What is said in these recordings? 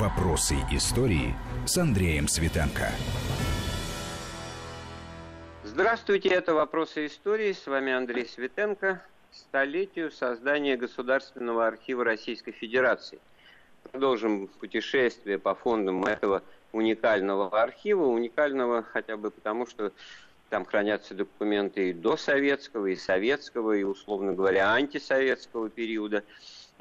Вопросы истории с Андреем Светенко. Здравствуйте, это «Вопросы истории». С вами Андрей Светенко. Столетию создания Государственного архива Российской Федерации. Продолжим путешествие по фондам этого уникального архива. Уникального хотя бы потому, что там хранятся документы и до советского, и советского, и, условно говоря, антисоветского периода.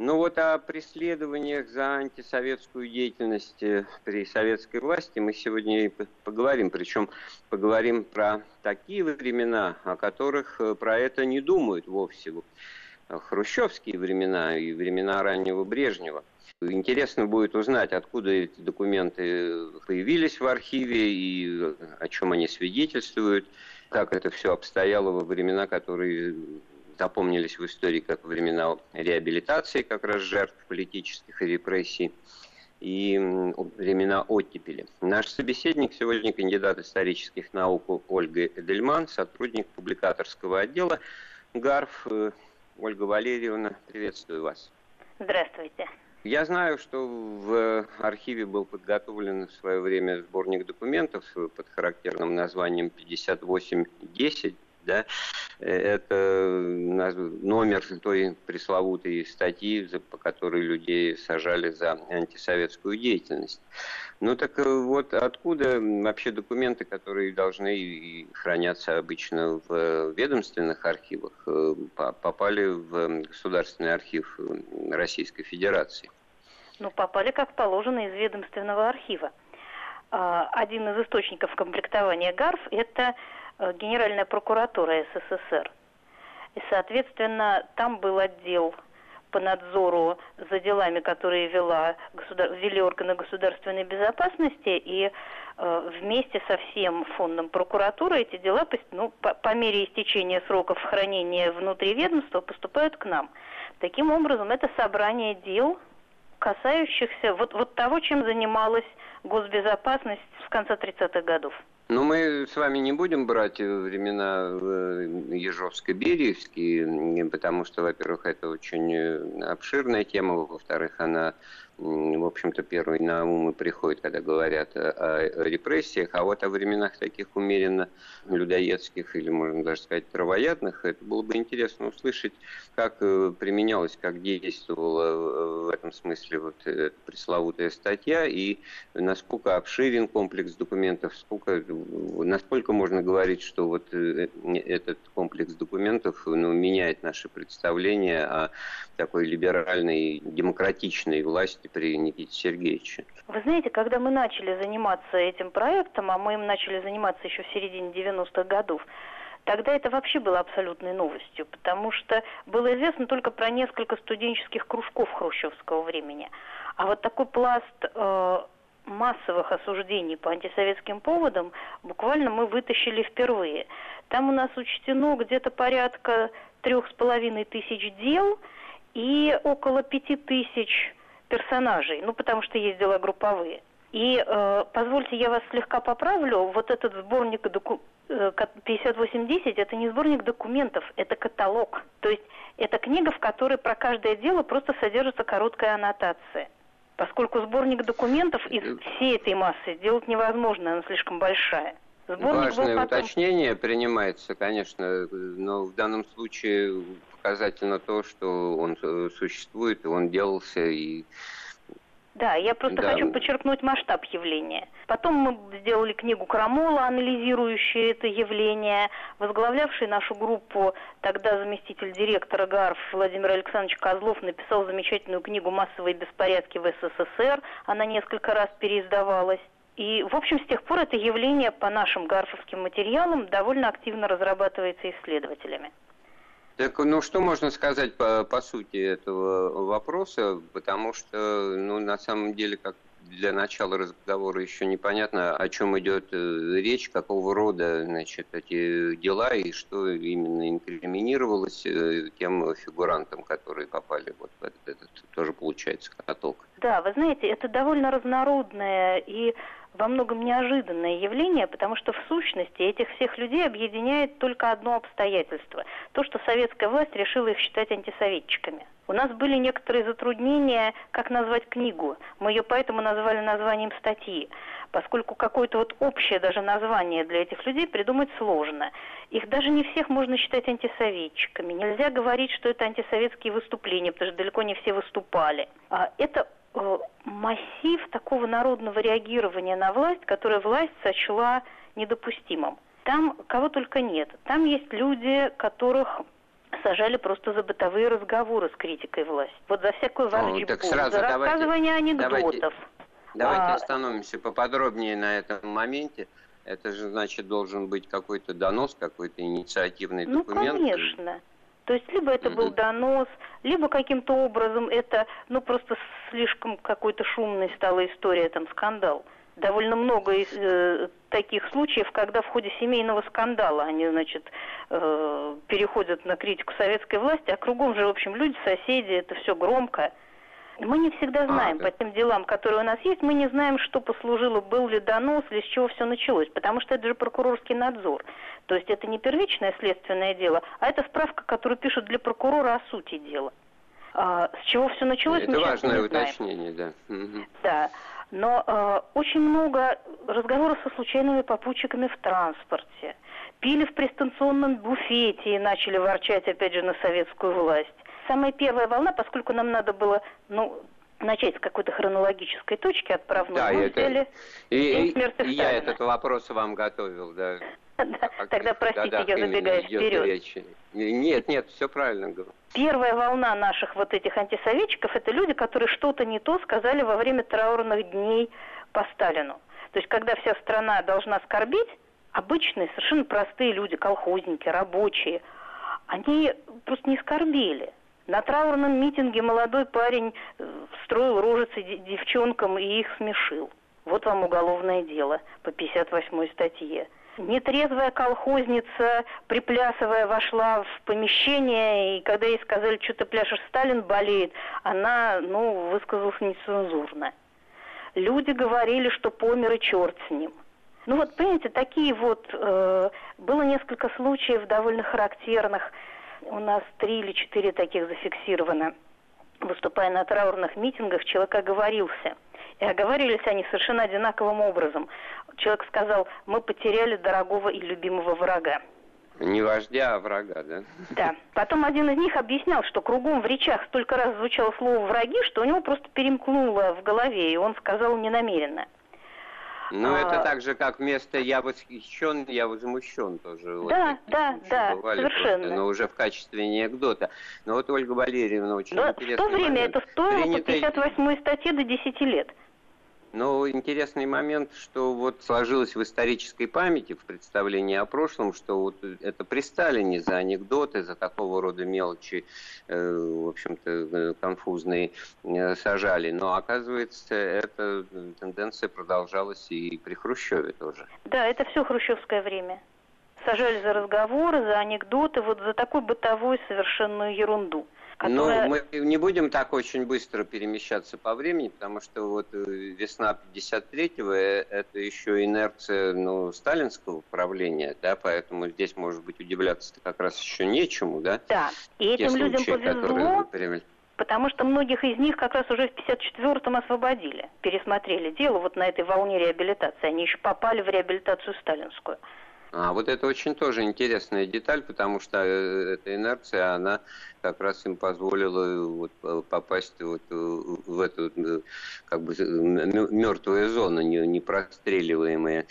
Ну вот о преследованиях за антисоветскую деятельность э, при советской власти мы сегодня и поговорим. Причем поговорим про такие времена, о которых э, про это не думают вовсе. Хрущевские времена и времена раннего Брежнева. Интересно будет узнать, откуда эти документы появились в архиве и о чем они свидетельствуют, как это все обстояло во времена, которые запомнились в истории как времена реабилитации как раз жертв политических репрессий и времена оттепели. Наш собеседник сегодня кандидат исторических наук Ольга Эдельман, сотрудник публикаторского отдела ГАРФ. Ольга Валерьевна, приветствую вас. Здравствуйте. Я знаю, что в архиве был подготовлен в свое время сборник документов под характерным названием 5810 да, э, это номер той пресловутой статьи, по которой людей сажали за антисоветскую деятельность. Ну так э, вот откуда вообще документы, которые должны храняться обычно в ведомственных архивах, э, попали в Государственный архив Российской Федерации? Ну, попали, как положено, из ведомственного архива. А, один из источников комплектования ГАРФ – это Э, Генеральная прокуратура СССР. И, соответственно, там был отдел по надзору за делами, которые вела, государ... вели органы государственной безопасности, и э, вместе со всем фондом прокуратуры эти дела ну, по, по мере истечения сроков хранения внутри ведомства поступают к нам. Таким образом, это собрание дел, касающихся вот, вот того, чем занималась госбезопасность с конца 30-х годов. Ну, мы с вами не будем брать времена э, Ежовско-Бериевские, потому что, во-первых, это очень э, обширная тема, во-вторых, она в общем-то, первый на ум и приходит, когда говорят о репрессиях, а вот о временах таких умеренно людоедских или, можно даже сказать, травоядных, это было бы интересно услышать, как э, применялась, как действовала э, в этом смысле вот эта пресловутая статья и насколько обширен комплекс документов, сколько, насколько можно говорить, что вот э, этот комплекс документов ну, меняет наше представление о такой либеральной, демократичной власти при Никите Сергеевиче. Вы знаете, когда мы начали заниматься этим проектом, а мы им начали заниматься еще в середине 90-х годов, Тогда это вообще было абсолютной новостью, потому что было известно только про несколько студенческих кружков хрущевского времени. А вот такой пласт э, массовых осуждений по антисоветским поводам буквально мы вытащили впервые. Там у нас учтено где-то порядка трех с половиной тысяч дел и около пяти тысяч персонажей, ну, потому что есть дела групповые. И э, позвольте, я вас слегка поправлю. Вот этот сборник доку... 5810 э, это не сборник документов, это каталог. То есть это книга, в которой про каждое дело просто содержится короткая аннотация. Поскольку сборник документов из э, всей этой массы сделать невозможно, она слишком большая. Сборник Важное потом... уточнение принимается, конечно, но в данном случае показательно то, что он э, существует, и он делался, и да, я просто да. хочу подчеркнуть масштаб явления. Потом мы сделали книгу Крамола, анализирующую это явление. Возглавлявший нашу группу тогда заместитель директора ГАРФ Владимир Александрович Козлов написал замечательную книгу «Массовые беспорядки в СССР». Она несколько раз переиздавалась. И, в общем, с тех пор это явление по нашим гарфовским материалам довольно активно разрабатывается исследователями. Так, ну что можно сказать по, по сути этого вопроса, потому что, ну, на самом деле, как для начала разговора еще непонятно, о чем идет э, речь, какого рода значит, эти дела и что именно инкриминировалось э, тем фигурантам, которые попали вот в этот, этот тоже получается каток. Да, вы знаете, это довольно разнородное и во многом неожиданное явление, потому что в сущности этих всех людей объединяет только одно обстоятельство. То, что советская власть решила их считать антисоветчиками. У нас были некоторые затруднения, как назвать книгу. Мы ее поэтому назвали названием статьи, поскольку какое-то вот общее даже название для этих людей придумать сложно. Их даже не всех можно считать антисоветчиками. Нельзя говорить, что это антисоветские выступления, потому что далеко не все выступали. А это массив такого народного реагирования на власть, которое власть сочла недопустимым. Там кого только нет. Там есть люди, которых сажали просто за бытовые разговоры с критикой власти. Вот за всякую ворчбу, ну, за рассказывание давайте, анекдотов. Давайте, давайте а, остановимся поподробнее на этом моменте. Это же, значит, должен быть какой-то донос, какой-то инициативный ну, документ. Ну, конечно. То есть либо это был донос, либо каким-то образом это, ну, просто слишком какой-то шумной стала история, там, скандал довольно много из, э, таких случаев, когда в ходе семейного скандала они, значит, э, переходят на критику советской власти, а кругом же, в общем, люди, соседи, это все громко. Мы не всегда а, знаем а, по тем делам, которые у нас есть, мы не знаем, что послужило, был ли донос, или с чего все началось, потому что это же прокурорский надзор. То есть это не первичное следственное дело, а это справка, которую пишут для прокурора о сути дела. А, с чего все началось, это мы важное не уточнение, знаем. да. Угу. Да. Но э, очень много разговоров со случайными попутчиками в транспорте. Пили в пристанционном буфете и начали ворчать, опять же, на советскую власть. Самая первая волна, поскольку нам надо было, ну, начать с какой-то хронологической точки отправной, да, мы это... взяли и, и, и я этот вопрос вам готовил, да. Тогда, простите, я забегаю вперед. Нет, нет, все правильно говорю. Первая волна наших вот этих антисоветчиков – это люди, которые что-то не то сказали во время траурных дней по Сталину. То есть, когда вся страна должна скорбить, обычные, совершенно простые люди, колхозники, рабочие, они просто не скорбели. На траурном митинге молодой парень э, строил рожицы девчонкам и их смешил. Вот вам уголовное дело по 58 статье. Нетрезвая колхозница, приплясывая, вошла в помещение, и когда ей сказали, что ты пляшешь, Сталин болеет, она, ну, высказалась нецензурно. Люди говорили, что помер и черт с ним. Ну вот, понимаете, такие вот... Э, было несколько случаев довольно характерных. У нас три или четыре таких зафиксировано. Выступая на траурных митингах, человек оговорился – и оговаривались они совершенно одинаковым образом. Человек сказал, мы потеряли дорогого и любимого врага. Не вождя, а врага, да? Да. Потом один из них объяснял, что кругом в речах столько раз звучало слово «враги», что у него просто перемкнуло в голове, и он сказал ненамеренно. Ну, а... это так же, как вместо «я восхищен», «я возмущен» тоже. Да, вот да, да, совершенно. Просто, но уже в качестве анекдота. Но вот Ольга Валерьевна очень но интересный В то время момент. это стоило Принято... по 58 статье до 10 лет. Но интересный момент, что вот сложилось в исторической памяти, в представлении о прошлом, что вот это при Сталине за анекдоты, за такого рода мелочи, э, в общем-то, э, конфузные э, сажали. Но оказывается, эта тенденция продолжалась и при Хрущеве тоже. Да, это все хрущевское время. Сажали за разговоры, за анекдоты, вот за такую бытовую совершенную ерунду которая... Ну, мы не будем так очень быстро перемещаться по времени, потому что вот э, весна 53-го э, – это еще инерция ну, сталинского правления, да, поэтому здесь, может быть, удивляться как раз еще нечему, да? Да, и этим случаи, людям повезло, потому что многих из них как раз уже в 54-м освободили, пересмотрели дело вот на этой волне реабилитации, они еще попали в реабилитацию сталинскую. А вот это очень тоже интересная деталь, потому что э, эта инерция, она как раз им позволила вот э, попасть вот э, в эту как бы мертвую зону, не, не простреливаемые,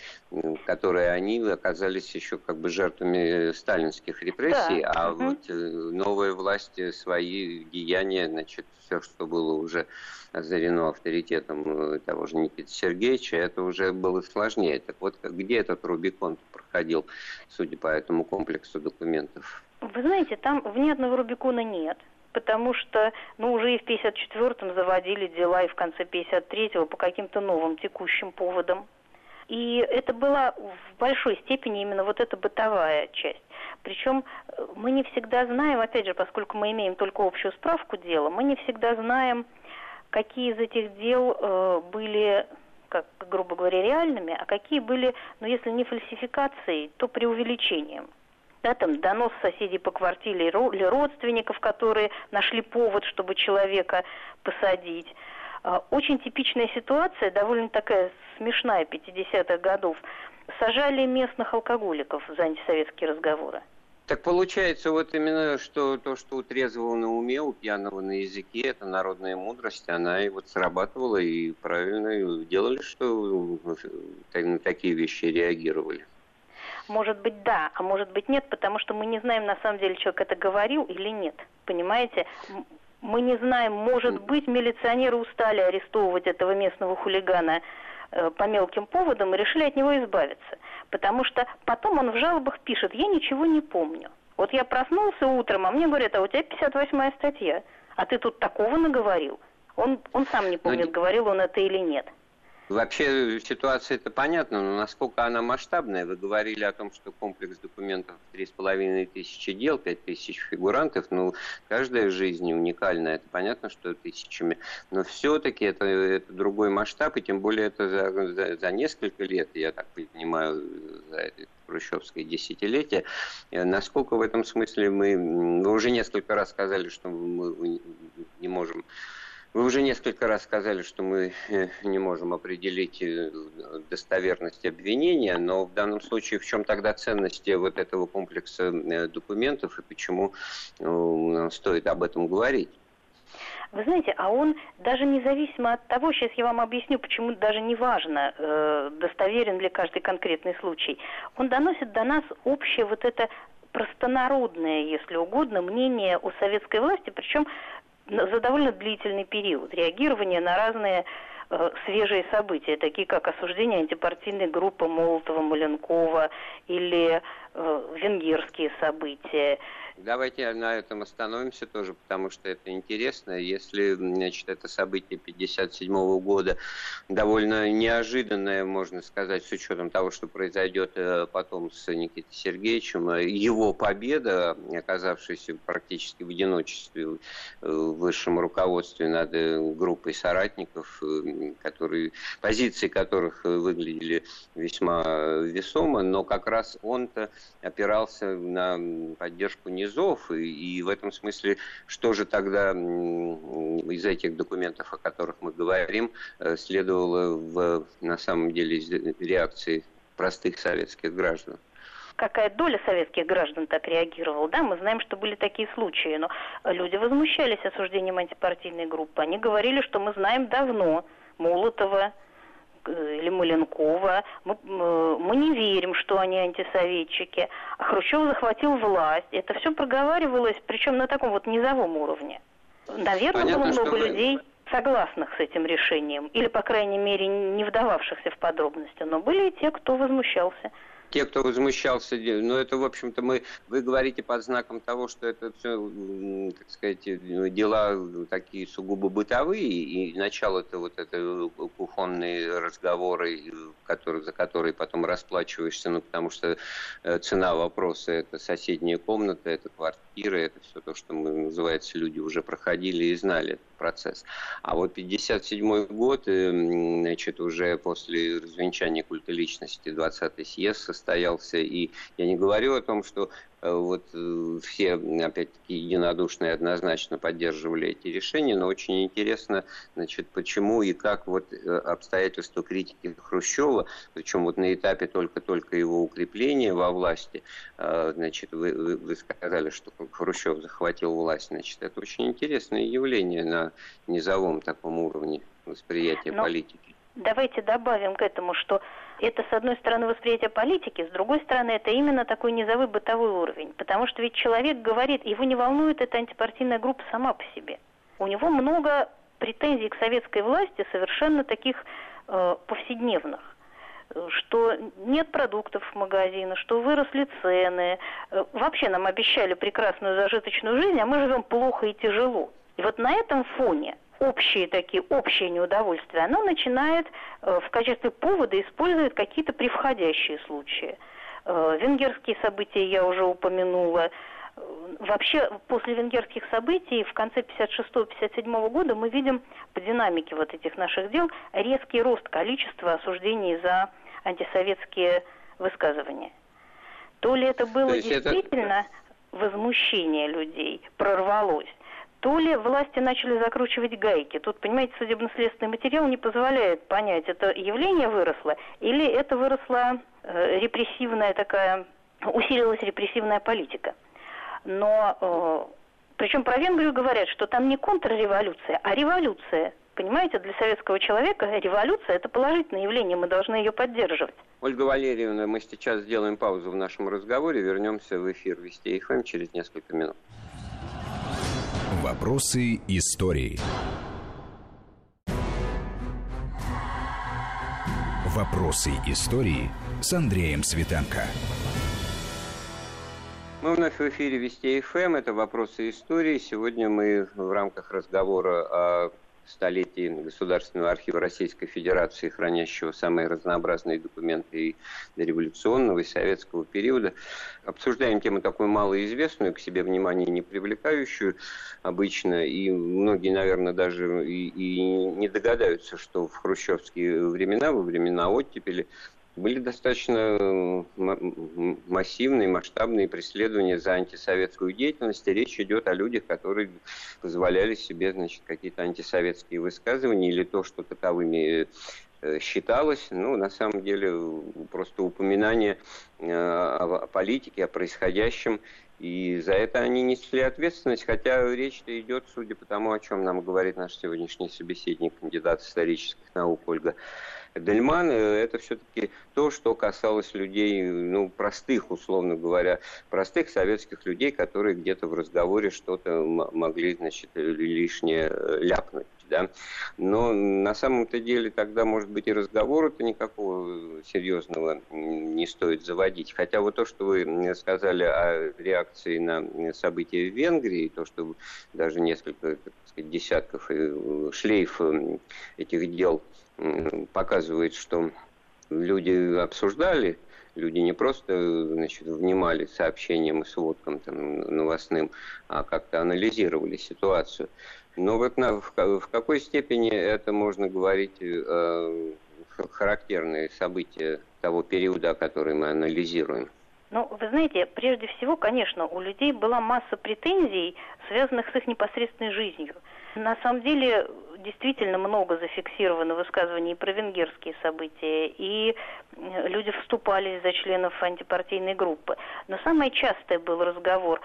которые они оказались еще как бы жертвами сталинских репрессий, да. а угу. вот новые власти свои деяния, значит, все, что было уже озарено авторитетом того же Никиты Сергеевича, это уже было сложнее. Так вот, где этот Рубикон проходил, судя по этому комплексу документов? Вы знаете, там вне одного Рубикона нет. Потому что, ну, уже и в 54-м заводили дела, и в конце 53-го по каким-то новым текущим поводам. И это была в большой степени именно вот эта бытовая часть. Причем э, мы не всегда знаем, опять же, поскольку мы имеем только общую справку дела, мы не всегда знаем, какие из этих дел э, были, как грубо говоря, реальными, а какие были, ну, если не фальсификацией, то преувеличением. да, там донос соседей по квартире или родственников, которые нашли повод, чтобы человека посадить. А, очень типичная ситуация, довольно такая смешная 50-х годов. Сажали местных алкоголиков за антисоветские разговоры. Так получается вот именно, что то, что у трезвого на уме, у пьяного на языке, это народная мудрость, она и вот срабатывала, и правильно делали, что на такие вещи реагировали. Может быть, да, а может быть, нет, потому что мы не знаем, на самом деле, человек это говорил или нет. Понимаете? Мы не знаем, может быть, милиционеры устали арестовывать этого местного хулигана э, по мелким поводам и решили от него избавиться. Потому что потом он в жалобах пишет, я ничего не помню. Вот я проснулся утром, а мне говорят, а у тебя 58-я статья, а ты тут такого наговорил. Он, он сам не помнит, говорил он это или нет. Вообще ситуация это понятна, но насколько она масштабная? Вы говорили о том, что комплекс документов три с половиной тысячи дел, пять тысяч фигурантов. Ну, каждая жизнь уникальна, это понятно, что тысячами. Но все-таки это, это другой масштаб, и тем более это за, за, за несколько лет, я так понимаю, за это хрущевское десятилетие. Насколько в этом смысле мы, мы уже несколько раз сказали, что мы не можем вы уже несколько раз сказали, что мы э, не можем определить э, достоверность обвинения, но в данном случае в чем тогда ценность вот этого комплекса э, документов и почему стоит об этом говорить? Вы знаете, а он даже независимо от того, сейчас я вам объясню, почему даже не важно, э, достоверен ли каждый конкретный случай, он доносит до нас общее вот это простонародное, если угодно, мнение о советской власти, причем за довольно длительный период реагирования на разные э, свежие события, такие как осуждение антипартийной группы Молотова-Маленкова или э, венгерские события, Давайте на этом остановимся тоже, потому что это интересно. Если, значит, это событие 57 года довольно неожиданное, можно сказать, с учетом того, что произойдет э, потом с Никитой Сергеевичем, э, его победа, оказавшаяся практически в одиночестве э, в высшем руководстве над группой соратников, которые, позиции которых выглядели весьма весомо, но как раз он-то опирался на поддержку не низов, и, и в этом смысле, что же тогда из этих документов, о которых мы говорим, э, следовало в, на самом деле из реакции простых советских граждан? какая доля советских граждан так реагировала. Да, мы знаем, что были такие случаи, но люди возмущались осуждением антипартийной группы. Они говорили, что мы знаем давно Молотова, или Маленкова. Мы, мы не верим, что они антисоветчики. А Хрущев захватил власть. Это все проговаривалось, причем на таком вот низовом уровне. Наверное, Понятно, было много вы... людей согласных с этим решением, или, по крайней мере, не вдававшихся в подробности, но были и те, кто возмущался те, кто возмущался, ну это, в общем-то, мы, вы говорите под знаком того, что это все, так сказать, дела такие сугубо бытовые, и начало это вот это кухонные разговоры, которые, за которые потом расплачиваешься, ну потому что э, цена вопроса это соседняя комната, это квартира, это все то, что мы, называется, люди уже проходили и знали этот процесс. А вот 57 год, э, значит, уже после развенчания культа личности 20-й съезд состоялся, и я не говорю о том, что вот э, все, опять-таки, единодушно и однозначно поддерживали эти решения, но очень интересно, значит, почему и как вот э, обстоятельства критики Хрущева, причем вот на этапе только-только его укрепления во власти, значит, вы, вы, вы сказали, что Хрущев захватил власть, значит, это очень интересное явление на низовом таком уровне восприятия но... политики. Давайте добавим к этому, что это, с одной стороны, восприятие политики, с другой стороны, это именно такой низовой бытовой уровень. Потому что ведь человек говорит, его не волнует эта антипартийная группа сама по себе. У него много претензий к советской власти, совершенно таких э, повседневных что нет продуктов в магазинах, что выросли цены. Э, вообще нам обещали прекрасную зажиточную жизнь, а мы живем плохо и тяжело. И вот на этом фоне общие такие, общее неудовольствие, оно начинает э, в качестве повода использовать какие-то превходящие случаи. Э, венгерские события я уже упомянула. Э, вообще, после венгерских событий в конце 56-57 года мы видим по динамике вот этих наших дел резкий рост количества осуждений за антисоветские высказывания. То ли это было действительно это... возмущение людей, прорвалось, то ли власти начали закручивать гайки. Тут, понимаете, судебно-следственный материал не позволяет понять, это явление выросло или это выросла э, репрессивная такая, усилилась репрессивная политика. Но э, причем про Венгрию говорят, что там не контрреволюция, а революция. Понимаете, для советского человека революция – это положительное явление, мы должны ее поддерживать. Ольга Валерьевна, мы сейчас сделаем паузу в нашем разговоре, вернемся в эфир Вести ФМ через несколько минут. Вопросы истории. Вопросы истории с Андреем Светенко. Мы вновь в эфире Вести ФМ. Это «Вопросы истории». Сегодня мы в рамках разговора о столетии Государственного архива Российской Федерации, хранящего самые разнообразные документы и дореволюционного, и советского периода. Обсуждаем тему такую малоизвестную, к себе внимание не привлекающую обычно, и многие, наверное, даже и, и не догадаются, что в хрущевские времена, во времена оттепели, были достаточно массивные, масштабные преследования за антисоветскую деятельность. Речь идет о людях, которые позволяли себе значит, какие-то антисоветские высказывания или то, что таковыми э, считалось, ну, на самом деле, просто упоминание э, о политике, о происходящем, и за это они несли ответственность, хотя речь-то идет, судя по тому, о чем нам говорит наш сегодняшний собеседник, кандидат исторических наук Ольга Дельман, э, это все-таки то, что касалось людей, ну, простых, условно говоря, простых советских людей, которые где-то в разговоре что-то могли, значит, лишнее э, ляпнуть. Да? Но на самом-то деле тогда, может быть, и разговора-то никакого серьезного не стоит заводить. Хотя вот то, что вы сказали о реакции на события в Венгрии, то, что даже несколько так сказать, десятков шлейф этих дел показывает, что люди обсуждали, люди не просто значит, внимали сообщениям и сводкам там, новостным, а как-то анализировали ситуацию. Но вот на, в, в какой степени это можно говорить э, характерные события того периода, который мы анализируем? Ну, вы знаете, прежде всего, конечно, у людей была масса претензий, связанных с их непосредственной жизнью. На самом деле, действительно много зафиксировано высказываний про венгерские события, и люди вступали за членов антипартийной группы. Но самый частый был разговор,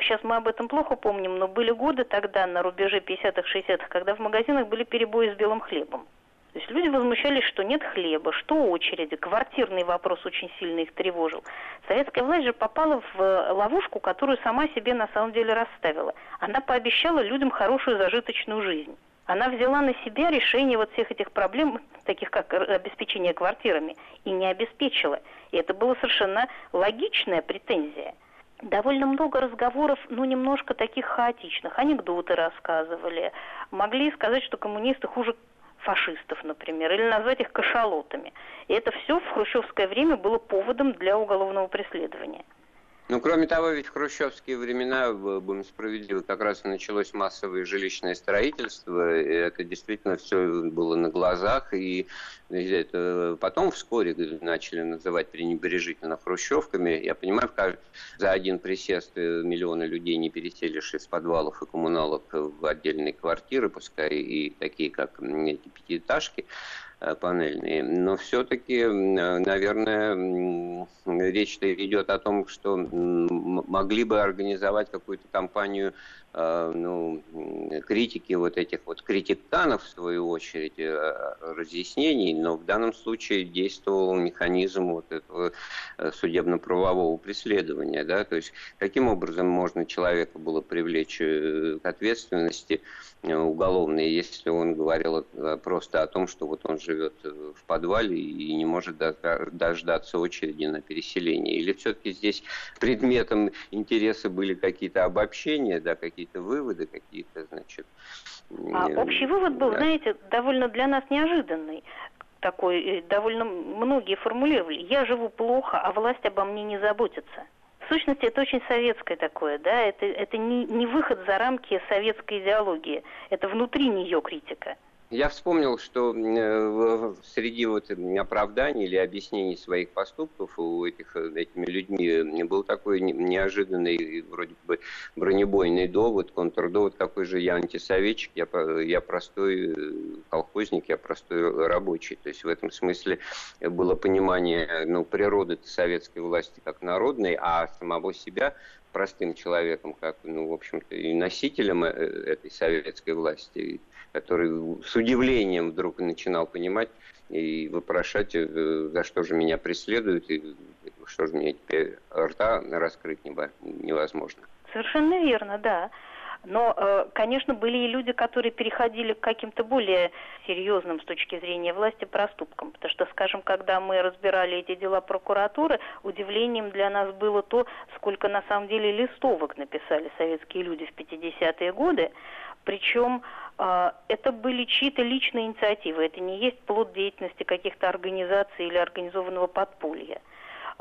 сейчас э, мы об этом плохо помним, но были годы тогда, на рубеже 50-х, 60-х, когда в магазинах были перебои с белым хлебом. То есть люди возмущались, что нет хлеба, что очереди. Квартирный вопрос очень сильно их тревожил. Советская власть же попала в ловушку, которую сама себе на самом деле расставила. Она пообещала людям хорошую зажиточную жизнь. Она взяла на себя решение вот всех этих проблем, таких как обеспечение квартирами, и не обеспечила. И это была совершенно логичная претензия довольно много разговоров, ну, немножко таких хаотичных. Анекдоты рассказывали. Могли сказать, что коммунисты хуже фашистов, например, или назвать их кашалотами. И это все в хрущевское время было поводом для уголовного преследования. Ну, кроме того, ведь в хрущевские времена, будем справедливы, как раз началось массовое жилищное строительство, и это действительно все было на глазах, и это потом вскоре начали называть пренебрежительно хрущевками. Я понимаю, за один присест миллионы людей не переселишь из подвалов и коммуналок в отдельные квартиры, пускай и такие, как эти пятиэтажки, Э, панельные. Но все-таки, наверное, речь идет о том, что могли бы организовать какую-то кампанию э, ну, критики вот этих вот критиканов, в свою очередь, э, разъяснений, но в данном случае действовал механизм вот этого судебно-правового преследования, да, то есть каким образом можно человека было привлечь к ответственности, Э, уголовные, если он говорил э, просто о том, что вот он живет э, в подвале и не может дождаться очереди на переселение. Или все-таки здесь предметом интереса были какие-то обобщения, да, какие-то выводы, какие-то, значит... А общий вывод был, да. знаете, довольно для нас неожиданный такой, довольно многие формулировали. Я живу плохо, а власть обо мне не заботится сущности, это очень советское такое, да, это, это не, не выход за рамки советской идеологии, это внутри нее критика. Я вспомнил, что э, среди вот оправданий или объяснений своих поступков у этих э, этими людьми был такой неожиданный, вроде бы бронебойный довод, контрдовод, какой же я антисоветчик, я, я простой э, колхозник, я простой рабочий. То есть в этом смысле было понимание ну, природы советской власти как народной, а самого себя простым человеком, как, ну, в общем-то, и носителем этой советской власти, который с удивлением вдруг начинал понимать и вопрошать, э, за что же меня преследуют, и что же мне теперь рта раскрыть невозможно. Совершенно верно, да. Но, э, конечно, были и люди, которые переходили к каким-то более серьезным с точки зрения власти проступкам. Потому что, скажем, когда мы разбирали эти дела прокуратуры, удивлением для нас было то, сколько на самом деле листовок написали советские люди в 50-е годы. Причем это были чьи-то личные инициативы, это не есть плод деятельности каких-то организаций или организованного подполья.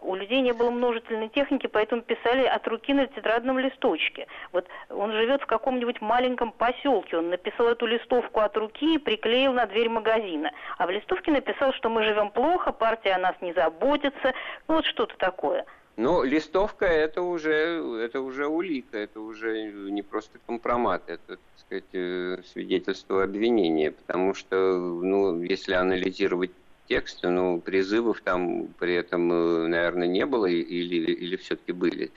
У людей не было множительной техники, поэтому писали от руки на тетрадном листочке. Вот он живет в каком-нибудь маленьком поселке, он написал эту листовку от руки и приклеил на дверь магазина. А в листовке написал, что мы живем плохо, партия о нас не заботится, ну вот что-то такое. Но листовка это уже, это уже улика, это уже не просто компромат, это, так сказать, э, свидетельство обвинения, потому что, ну, если анализировать текста, ну, призывов там при этом, э, наверное, не было или, или все-таки были?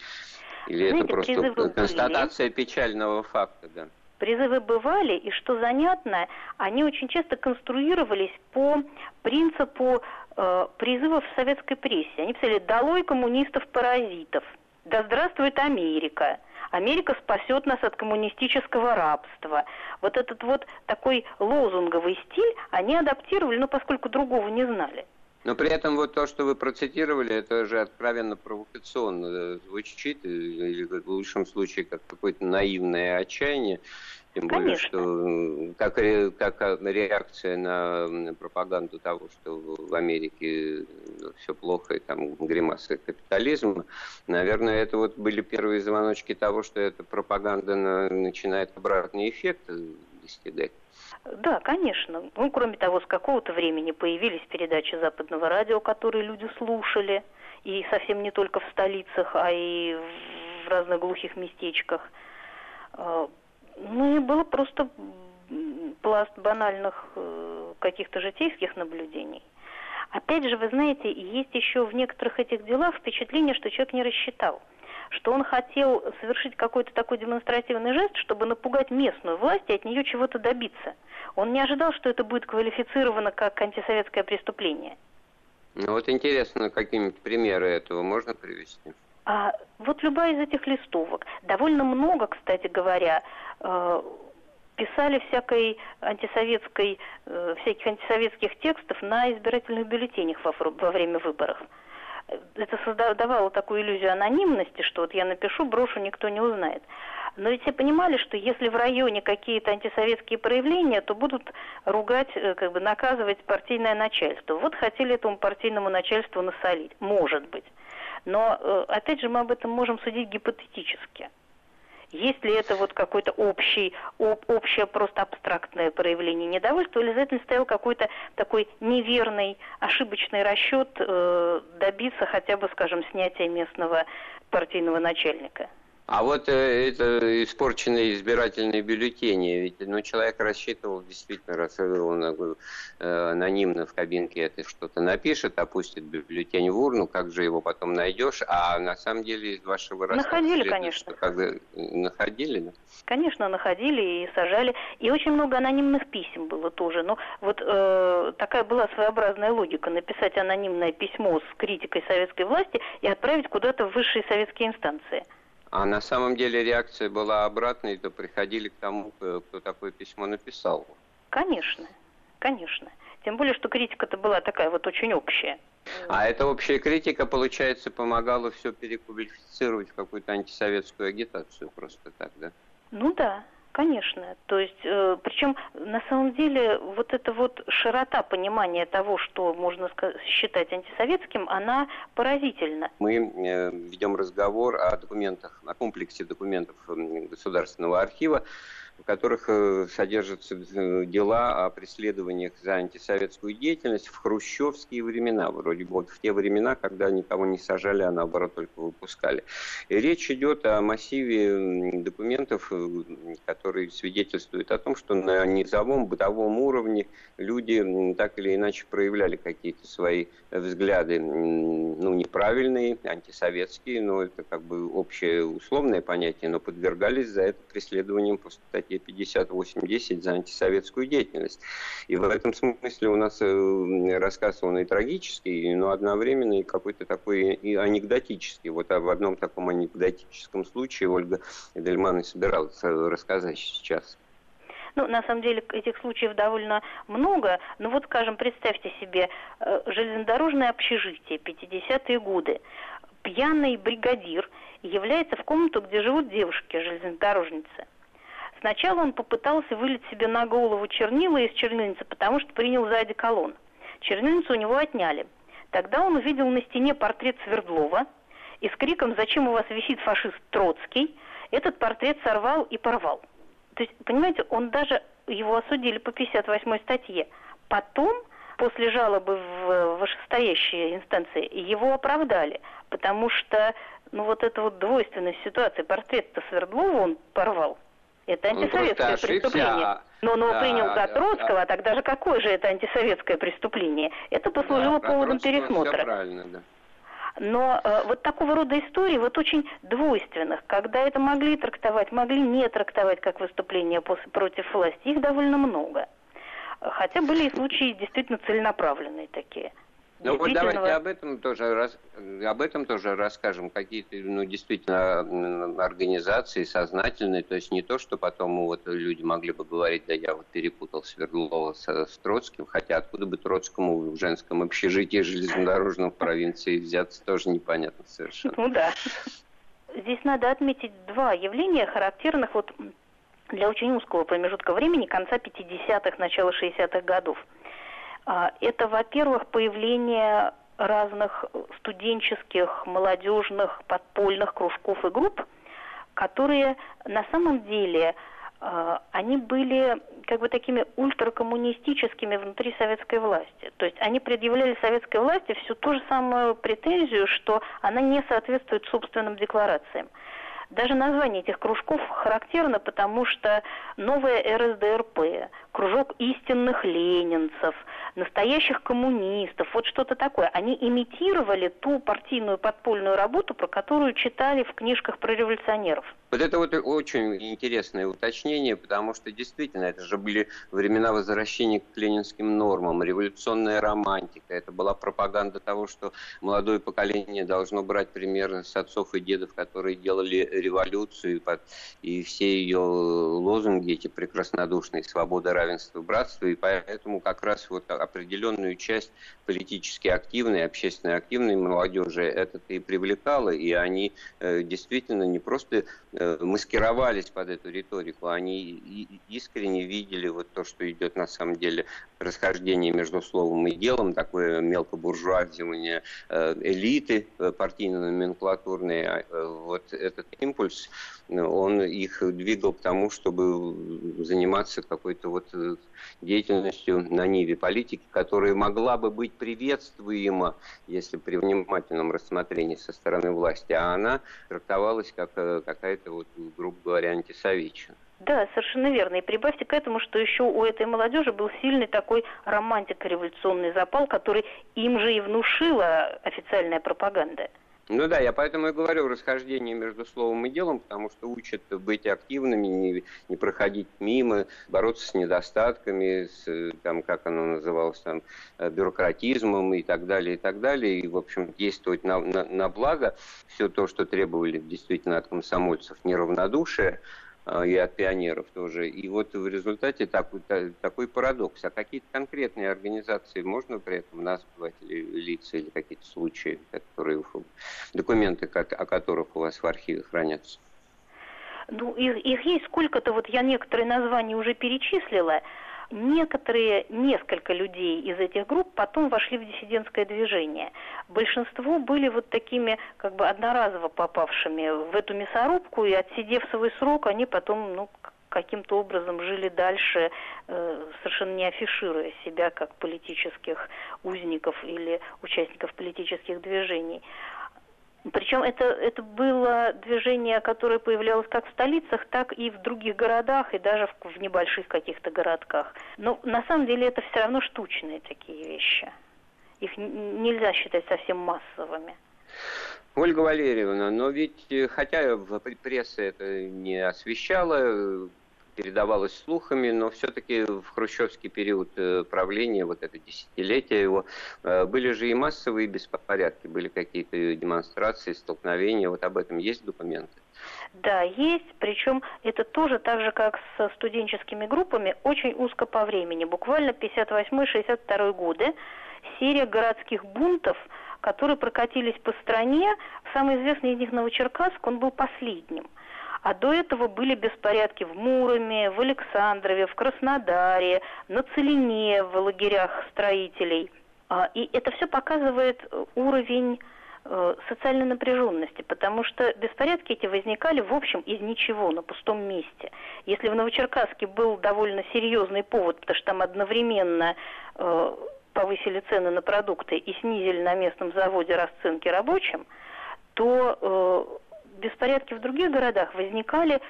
Или Знаете, это просто констатация были. печального факта, да? Призывы бывали, и что занятно, они очень часто конструировались по принципу призывов в советской прессе. Они писали «Долой коммунистов-паразитов», «Да здравствует Америка», Америка спасет нас от коммунистического рабства. Вот этот вот такой лозунговый стиль они адаптировали, ну, поскольку другого не знали. Но при этом вот то, что вы процитировали, это же откровенно провокационно звучит, или в лучшем случае как какое-то наивное отчаяние. Тем более, Конечно. что как, как реакция на пропаганду того, что в Америке все плохо и там гримасы капитализма, наверное, это вот были первые звоночки того, что эта пропаганда начинает обратный эффект достигать. Да, конечно. Ну, кроме того, с какого-то времени появились передачи западного радио, которые люди слушали, и совсем не только в столицах, а и в разных глухих местечках. Ну и было просто пласт банальных э, каких-то житейских наблюдений. Опять же, вы знаете, есть еще в некоторых этих делах впечатление, что человек не рассчитал что он хотел совершить какой-то такой демонстративный жест, чтобы напугать местную власть и от нее чего-то добиться. Он не ожидал, что это будет квалифицировано как антисоветское преступление. Ну вот интересно, какие-нибудь примеры этого можно привести? А, вот любая из этих листовок. Довольно много, кстати говоря, э, писали всякой антисоветской, э, всяких антисоветских текстов на избирательных бюллетенях во, время выборов. Это создавало такую иллюзию анонимности, что вот я напишу, брошу, никто не узнает. Но ведь все понимали, что если в районе какие-то антисоветские проявления, то будут ругать, э, как бы наказывать партийное начальство. Вот хотели этому партийному начальству насолить. Может быть. Но, э, опять же, мы об этом можем судить гипотетически. Есть ли это вот какой-то общий, об, общее просто абстрактное проявление недовольства, или за этим стоял какой-то такой неверный, ошибочный расчет э, добиться хотя бы, скажем, снятия местного партийного начальника? А вот э, это испорченные избирательные бюллетени, ведь ну, человек рассчитывал действительно, раз он э, анонимно в кабинке это что-то напишет, опустит бюллетень в урну, как же его потом найдешь, а на самом деле из вашего рассказа... Находили, конечно. Что, когда, находили, да? Конечно, находили и сажали, и очень много анонимных писем было тоже, но вот э, такая была своеобразная логика, написать анонимное письмо с критикой советской власти и отправить куда-то в высшие советские инстанции. А на самом деле реакция была обратной, то приходили к тому, кто такое письмо написал. Конечно, конечно. Тем более, что критика-то была такая вот очень общая. А эта общая критика, получается, помогала все переквалифицировать в какую-то антисоветскую агитацию просто так, да? Ну да, Конечно. То есть, э, причем на самом деле вот эта вот широта понимания того, что можно считать антисоветским, она поразительна. Мы э, ведем разговор о документах, о комплексе документов Государственного архива, в которых э, содержатся э, дела о преследованиях за антисоветскую деятельность в хрущевские времена, вроде бы вот в те времена, когда никого не сажали, а наоборот только выпускали. И речь идет о массиве документов, э, которые свидетельствуют о том, что на низовом бытовом уровне люди так или иначе проявляли какие-то свои взгляды, ну, неправильные, антисоветские, но это как бы общее условное понятие, но подвергались за это преследованиям по статье 58.10 за антисоветскую деятельность. И в этом смысле у нас э, рассказ, он и трагический, но одновременно и какой-то такой и анекдотический. Вот в одном таком анекдотическом случае Ольга Эдельман и собиралась рассказать сейчас. Ну, на самом деле, этих случаев довольно много. Ну, вот, скажем, представьте себе э, железнодорожное общежитие, 50-е годы. Пьяный бригадир является в комнату, где живут девушки, железнодорожницы. Сначала он попытался вылить себе на голову чернила из чернильницы, потому что принял за одеколон. Чернильницу у него отняли. Тогда он увидел на стене портрет Свердлова и с криком «Зачем у вас висит фашист Троцкий?» этот портрет сорвал и порвал. То есть, понимаете, он даже, его осудили по 58 статье. Потом, после жалобы в вышестоящие инстанции, его оправдали, потому что, ну, вот эта вот двойственность ситуации, портрет-то Свердлова он порвал, это антисоветское преступление. А Но он его да, принял за Троцкого, да. тогда же какое же это антисоветское преступление? Это послужило да, поводом пересмотра. Все правильно, да. Но э, вот такого рода истории, вот очень двойственных, когда это могли трактовать, могли не трактовать как выступление против власти, их довольно много. Хотя были и случаи действительно целенаправленные такие – ну вот давайте об этом тоже раз, об этом тоже расскажем. Какие-то, ну, действительно, организации сознательные, то есть не то, что потом вот люди могли бы говорить, да я вот перепутал Свердлова с, с Троцким, хотя откуда бы Троцкому в женском общежитии железнодорожном в провинции взяться, тоже непонятно совершенно. Ну да. Здесь надо отметить два явления, характерных вот для очень узкого промежутка времени, конца 50-х, начала 60-х годов. А, это, во-первых, появление разных студенческих, молодежных, подпольных кружков и групп, которые на самом деле а, они были как бы такими ультракоммунистическими внутри советской власти. То есть они предъявляли советской власти всю ту же самую претензию, что она не соответствует собственным декларациям. Даже название этих кружков характерно, потому что новая РСДРП, кружок истинных ленинцев, настоящих коммунистов, вот что-то такое. Они имитировали ту партийную подпольную работу, про которую читали в книжках про революционеров. Вот это вот очень интересное уточнение, потому что действительно это же были времена возвращения к ленинским нормам, революционная романтика. Это была пропаганда того, что молодое поколение должно брать пример с отцов и дедов, которые делали революцию, и все ее лозунги эти прекраснодушные, свобода, равенство, братство. И поэтому как раз вот определенную часть политически активной, общественно активной молодежи это и привлекало, и они э, действительно не просто э, маскировались под эту риторику, они искренне видели вот то, что идет на самом деле расхождение между словом и делом, такое мелкобуржуазивание э, элиты партийно-номенклатурной, а, вот этот импульс, он их двигал к тому, чтобы заниматься какой-то вот деятельностью на ниве политики, которая могла бы быть приветствуема, если при внимательном рассмотрении со стороны власти, а она трактовалась как э, какая-то, вот, грубо говоря, антисоветчина. Да, совершенно верно. И прибавьте к этому, что еще у этой молодежи был сильный такой романтико-революционный запал, который им же и внушила официальная пропаганда. Ну да, я поэтому и говорю расхождение между словом и делом, потому что учат быть активными, не, не проходить мимо, бороться с недостатками, с, там, как оно называлось, там, э, бюрократизмом и так далее, и так далее, и, в общем, действовать на, на, на благо. Все то, что требовали действительно от комсомольцев, неравнодушие, и от пионеров тоже. И вот в результате такой, такой парадокс. А какие-то конкретные организации можно при этом назвать, или лица, или какие-то случаи, которые, документы, о которых у вас в архиве хранятся? Ну, их, их есть сколько-то, вот я некоторые названия уже перечислила. Некоторые, несколько людей из этих групп потом вошли в диссидентское движение. Большинство были вот такими как бы одноразово попавшими в эту мясорубку, и отсидев свой срок, они потом, ну, каким-то образом жили дальше, э, совершенно не афишируя себя как политических узников или участников политических движений. Причем это, это было движение, которое появлялось как в столицах, так и в других городах, и даже в, в небольших каких-то городках. Но на самом деле это все равно штучные такие вещи. Их нельзя считать совсем массовыми. Ольга Валерьевна, но ведь, э, хотя пресса это не освещала, передавалось слухами, но все-таки в хрущевский период э, правления, вот это десятилетие его, э, были же и массовые беспорядки, были какие-то демонстрации, столкновения, вот об этом есть документы? Да, есть, причем это тоже так же, как со студенческими группами, очень узко по времени. Буквально 58-62 годы серия городских бунтов, которые прокатились по стране. Самый известный из них Новочеркасск, он был последним. А до этого были беспорядки в Муроме, в Александрове, в Краснодаре, на Целине, в лагерях строителей. А, и это все показывает э, уровень э, социальной напряженности, потому что беспорядки эти возникали в общем из ничего, на пустом месте. Если в Новочеркасске был довольно серьезный повод, потому что там одновременно э, повысили цены на продукты и снизили на местном заводе расценки рабочим, то э, беспорядки в других городах возникали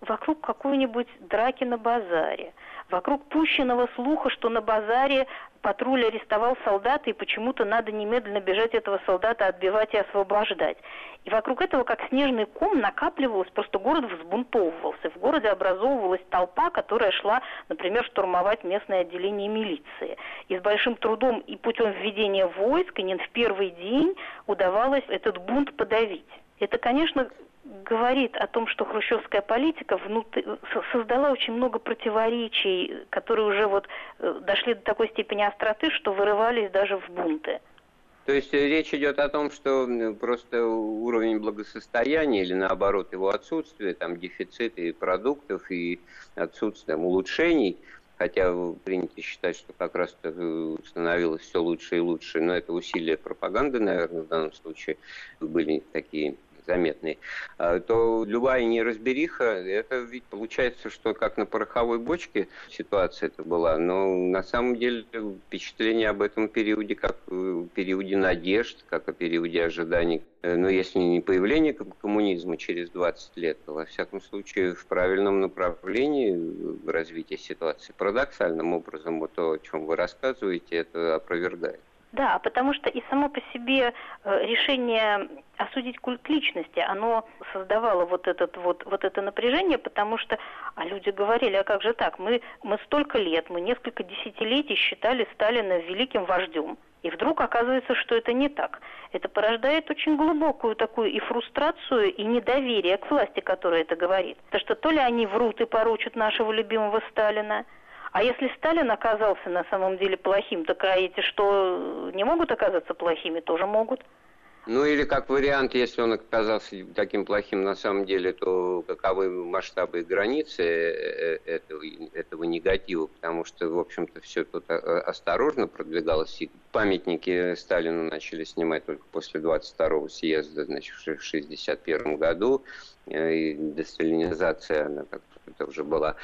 вокруг какой-нибудь драки на базаре, вокруг пущенного слуха, что на базаре патруль арестовал солдата, и почему-то надо немедленно бежать этого солдата отбивать и освобождать. И вокруг этого, как снежный ком, накапливалось, просто город взбунтовывался. В городе образовывалась толпа, которая шла, например, штурмовать местное отделение милиции. И с большим трудом и путем введения войск, и не в первый день удавалось этот бунт подавить. Это, конечно, говорит о том, что хрущевская политика внутри, создала очень много противоречий, которые уже вот э, дошли до такой степени остроты, что вырывались даже в бунты. То есть э, речь идет о том, что просто уровень благосостояния или наоборот его отсутствие, там дефициты продуктов и отсутствие улучшений, хотя принято считать, что как раз э, становилось все лучше и лучше, но это усилия пропаганды, наверное, в данном случае были такие заметный, а, то любая неразбериха, это ведь получается, что как на пороховой бочке ситуация это была, но на самом деле впечатление об этом периоде, как в периоде надежд, как о периоде ожиданий, э, но если не появление коммунизма через 20 лет, то во всяком случае в правильном направлении развития ситуации. Парадоксальным образом вот то, о чем вы рассказываете, это опровергает. Да, потому что и само по себе э, решение осудить культ личности, оно создавало вот, этот, вот, вот это напряжение, потому что а люди говорили, а как же так, мы, мы столько лет, мы несколько десятилетий считали Сталина великим вождем, и вдруг оказывается, что это не так. Это порождает очень глубокую такую и фрустрацию, и недоверие к власти, которая это говорит. Потому что то ли они врут и поручат нашего любимого Сталина, а если Сталин оказался на самом деле плохим, так а эти что, не могут оказаться плохими, тоже могут. Ну или как вариант, если он оказался таким плохим на самом деле, то каковы масштабы и границы э, э, этого, этого негатива, потому что, в общем-то, все тут э, осторожно продвигалось, и памятники Сталину начали снимать только после 22-го съезда, значит, в 1961 году, и десталинизация, она как это уже была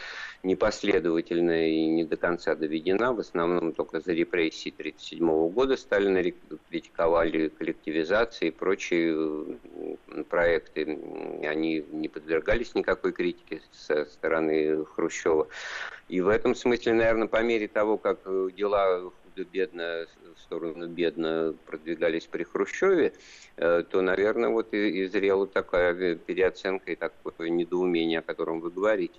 непоследовательная и не до конца доведена. В основном только за репрессии 1937 года Сталина критиковали коллективизации и прочие проекты. Они не подвергались никакой критике со стороны Хрущева. И в этом смысле, наверное, по мере того, как дела худо-бедно, в сторону бедно продвигались при Хрущеве, э, то, наверное, вот и, и зрела такая переоценка и такое недоумение, о котором вы говорите.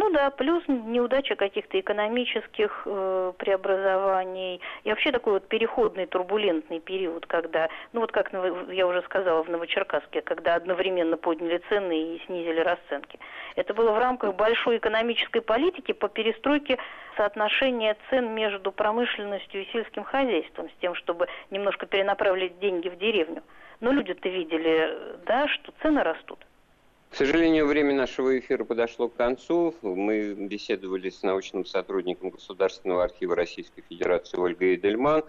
Ну да, плюс неудача каких-то экономических э, преобразований и вообще такой вот переходный турбулентный период, когда, ну вот как я уже сказала в Новочеркасске, когда одновременно подняли цены и снизили расценки. Это было в рамках большой экономической политики по перестройке соотношения цен между промышленностью и сельским хозяйством, с тем, чтобы немножко перенаправить деньги в деревню. Но люди-то видели, да, что цены растут. К сожалению, время нашего эфира подошло к концу. Мы беседовали с научным сотрудником Государственного архива Российской Федерации Ольгой Эдельман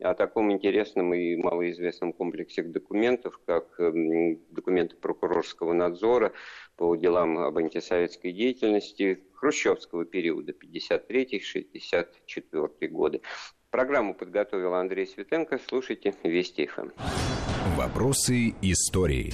о таком интересном и малоизвестном комплексе документов, как эм, документы прокурорского надзора по делам об антисоветской деятельности хрущевского периода 53-64 годы. Программу подготовил Андрей Светенко. Слушайте Вести ФМ. Вопросы истории.